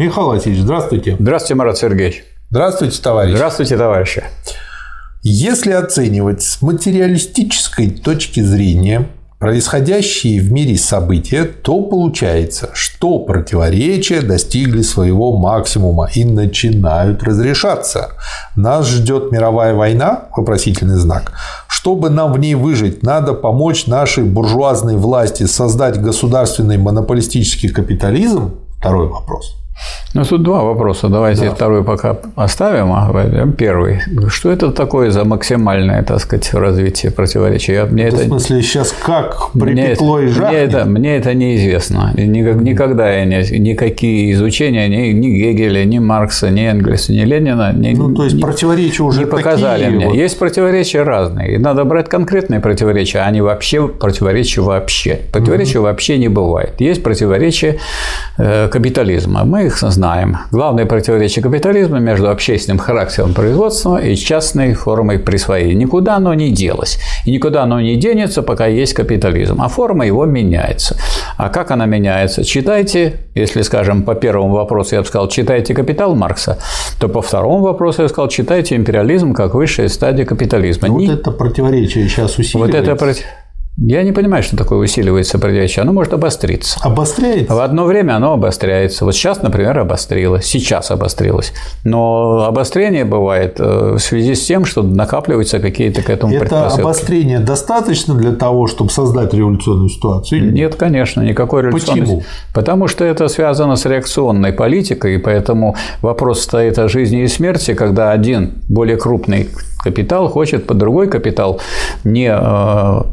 Михаил Васильевич, здравствуйте. Здравствуйте, Марат Сергеевич. Здравствуйте, товарищ. Здравствуйте, товарищи. Если оценивать с материалистической точки зрения происходящие в мире события, то получается, что противоречия достигли своего максимума и начинают разрешаться. Нас ждет мировая война? Вопросительный знак. Чтобы нам в ней выжить, надо помочь нашей буржуазной власти создать государственный монополистический капитализм? Второй вопрос. Ну, тут два вопроса. Давайте да. второй пока оставим, а первый. Что это такое за максимальное, так сказать, развитие противоречия? Мне это, в смысле, сейчас как припекло мне, и жахнет? Мне это, мне это неизвестно. Никак, никогда я не, никакие изучения ни, ни Гегеля, ни Маркса, ни Энгельса, ни Ленина ни, Ну, то есть, противоречия уже не показали такие мне. Вот. Есть противоречия разные. И надо брать конкретные противоречия, а не вообще противоречия вообще. Противоречия угу. вообще не бывает. Есть противоречия э, капитализма. Мы их знаем. Главное противоречие капитализма между общественным характером производства и частной формой присвоения. Никуда оно не делось. И никуда оно не денется, пока есть капитализм. А форма его меняется. А как она меняется? Читайте, если, скажем, по первому вопросу я бы сказал, читайте «Капитал» Маркса, то по второму вопросу я бы сказал, читайте «Империализм» как высшая стадия капитализма. Вот не... это противоречие сейчас усиливается. Вот это против... Я не понимаю, что такое усиливается противоречие. Оно может обостриться. Обостряется? В одно время оно обостряется. Вот сейчас, например, обострилось. Сейчас обострилось. Но обострение бывает э, в связи с тем, что накапливаются какие-то к этому Это предпосылки. обострение достаточно для того, чтобы создать революционную ситуацию? Или нет, конечно, никакой революционной. Почему? Потому что это связано с реакционной политикой, и поэтому вопрос стоит о жизни и смерти, когда один более крупный капитал хочет под другой капитал, не,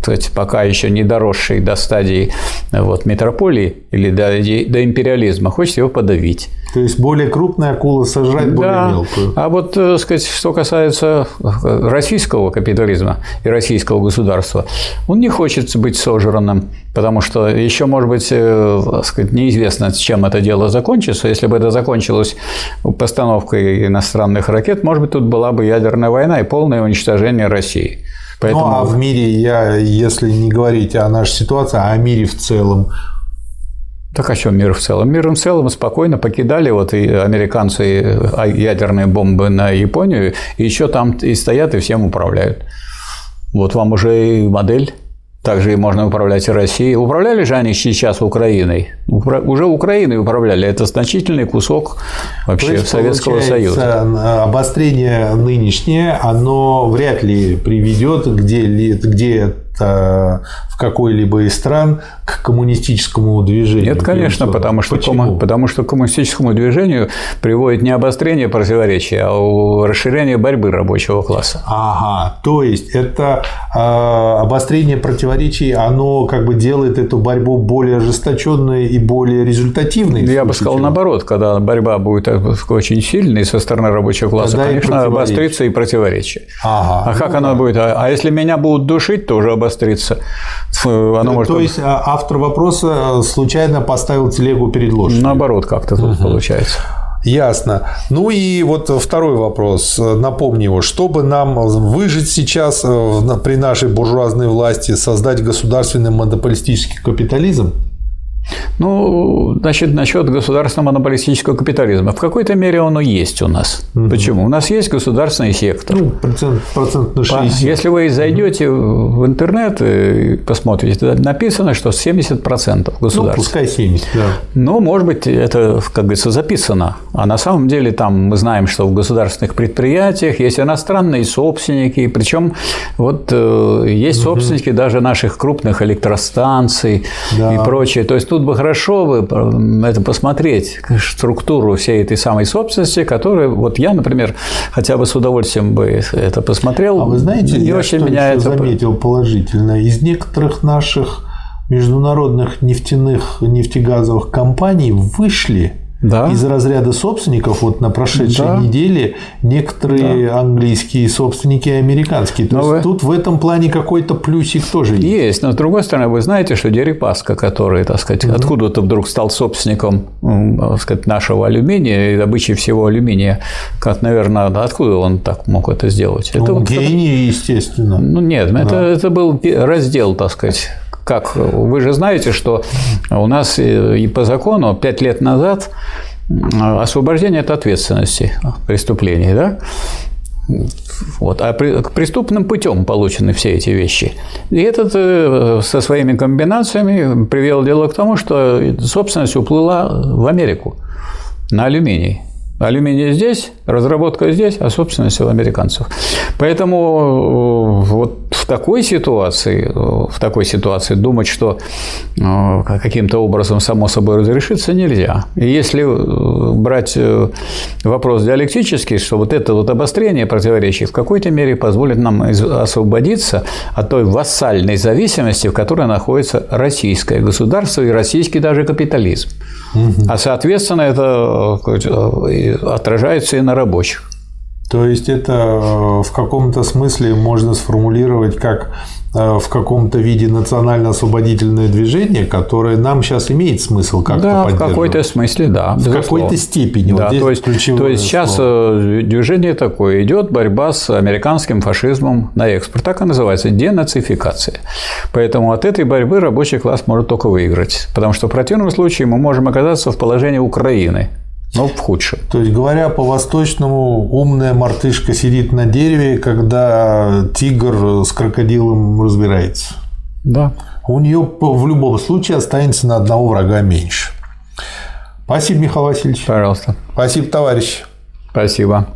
сказать, пока еще не доросший до стадии вот, метрополии или до, до империализма, хочет его подавить. То есть более крупная акула более да. мелкую. А вот, сказать, что касается российского капитализма и российского государства, он не хочет быть сожранным, потому что еще, может быть, сказать, неизвестно, чем это дело закончится. Если бы это закончилось постановкой иностранных ракет, может быть, тут была бы ядерная война и полное уничтожение России. Поэтому... Ну, а в мире, я, если не говорить о нашей ситуации, а о мире в целом, так о чем мир в целом? Мир в целом спокойно покидали вот и американцы ядерные бомбы на Японию, и еще там и стоят и всем управляют. Вот вам уже и модель. Также и можно управлять и Россией. Управляли же они сейчас Украиной. Уже Украиной управляли. Это значительный кусок вообще есть, Советского Союза. Обострение нынешнее, оно вряд ли приведет где, где в какой-либо из стран к коммунистическому движению. Нет, конечно, потому что, Почему? потому что к коммунистическому движению приводит не обострение противоречия, а расширение борьбы рабочего класса. Ага, то есть это э, обострение противоречий, оно как бы делает эту борьбу более ожесточенной и более результативной. Я бы сказал наоборот, когда борьба будет очень сильной со стороны рабочего класса, Тогда конечно, обострится и противоречие. Ага, а как ну, оно будет? А если меня будут душить, то уже обострится. Оно то, может... то есть автор вопроса случайно поставил телегу перед лошадью. Наоборот, как-то тут угу. получается. Ясно. Ну и вот второй вопрос. Напомню его. Чтобы нам выжить сейчас при нашей буржуазной власти, создать государственный монополистический капитализм, ну, значит, насчет государственного монополистического капитализма. В какой-то мере оно есть у нас. Угу. Почему? У нас есть государственный сектор. Ну, процент, процент на 60. Если вы зайдете угу. в интернет и посмотрите, написано, что 70% государства. Ну, пускай 70, да. Ну, может быть, это, как говорится, записано. А на самом деле там мы знаем, что в государственных предприятиях есть иностранные собственники, причем вот э, есть угу. собственники даже наших крупных электростанций да. и прочее. То есть тут бы хорошо бы это посмотреть, структуру всей этой самой собственности, которую вот я, например, хотя бы с удовольствием бы это посмотрел. А вы знаете, я очень что меня еще это... заметил положительно. Из некоторых наших международных нефтяных нефтегазовых компаний вышли да. из разряда собственников вот на прошедшей да. неделе некоторые да. английские собственники и американские. То но есть вы... тут в этом плане какой-то плюсик тоже есть. Есть, но с другой стороны, вы знаете, что Дерипаска, который, так сказать, mm-hmm. откуда-то вдруг стал собственником так сказать, нашего алюминия и добычи всего алюминия, как, наверное, откуда он так мог это сделать? Ну, это вот, гений, естественно. Ну нет, да. это, это был раздел, так сказать, как вы же знаете, что у нас и по закону пять лет назад освобождение от ответственности преступлений, да? Вот. А при, преступным путем получены все эти вещи. И этот э, со своими комбинациями привел дело к тому, что собственность уплыла в Америку на алюминий. Алюминий здесь, разработка здесь, а собственность у американцев. Поэтому э, вот такой ситуации, э, в такой ситуации думать, что э, каким-то образом само собой разрешится, нельзя. И если брать вопрос диалектический, что вот это вот обострение противоречий в какой-то мере позволит нам освободиться от той вассальной зависимости, в которой находится российское государство и российский даже капитализм. А соответственно это отражается и на рабочих. То есть это э, в каком-то смысле можно сформулировать как э, в каком-то виде национально-освободительное движение, которое нам сейчас имеет смысл как-то да, поддерживать. в какой-то смысле, да. В какой-то степени. Да, вот то, есть, то есть сейчас э, движение такое идет борьба с американским фашизмом на экспорт. Так и называется денацификация. Поэтому от этой борьбы рабочий класс может только выиграть. Потому что в противном случае мы можем оказаться в положении Украины но в худшем. То есть, говоря по-восточному, умная мартышка сидит на дереве, когда тигр с крокодилом разбирается. Да. У нее в любом случае останется на одного врага меньше. Спасибо, Михаил Васильевич. Пожалуйста. Спасибо, товарищ. Спасибо.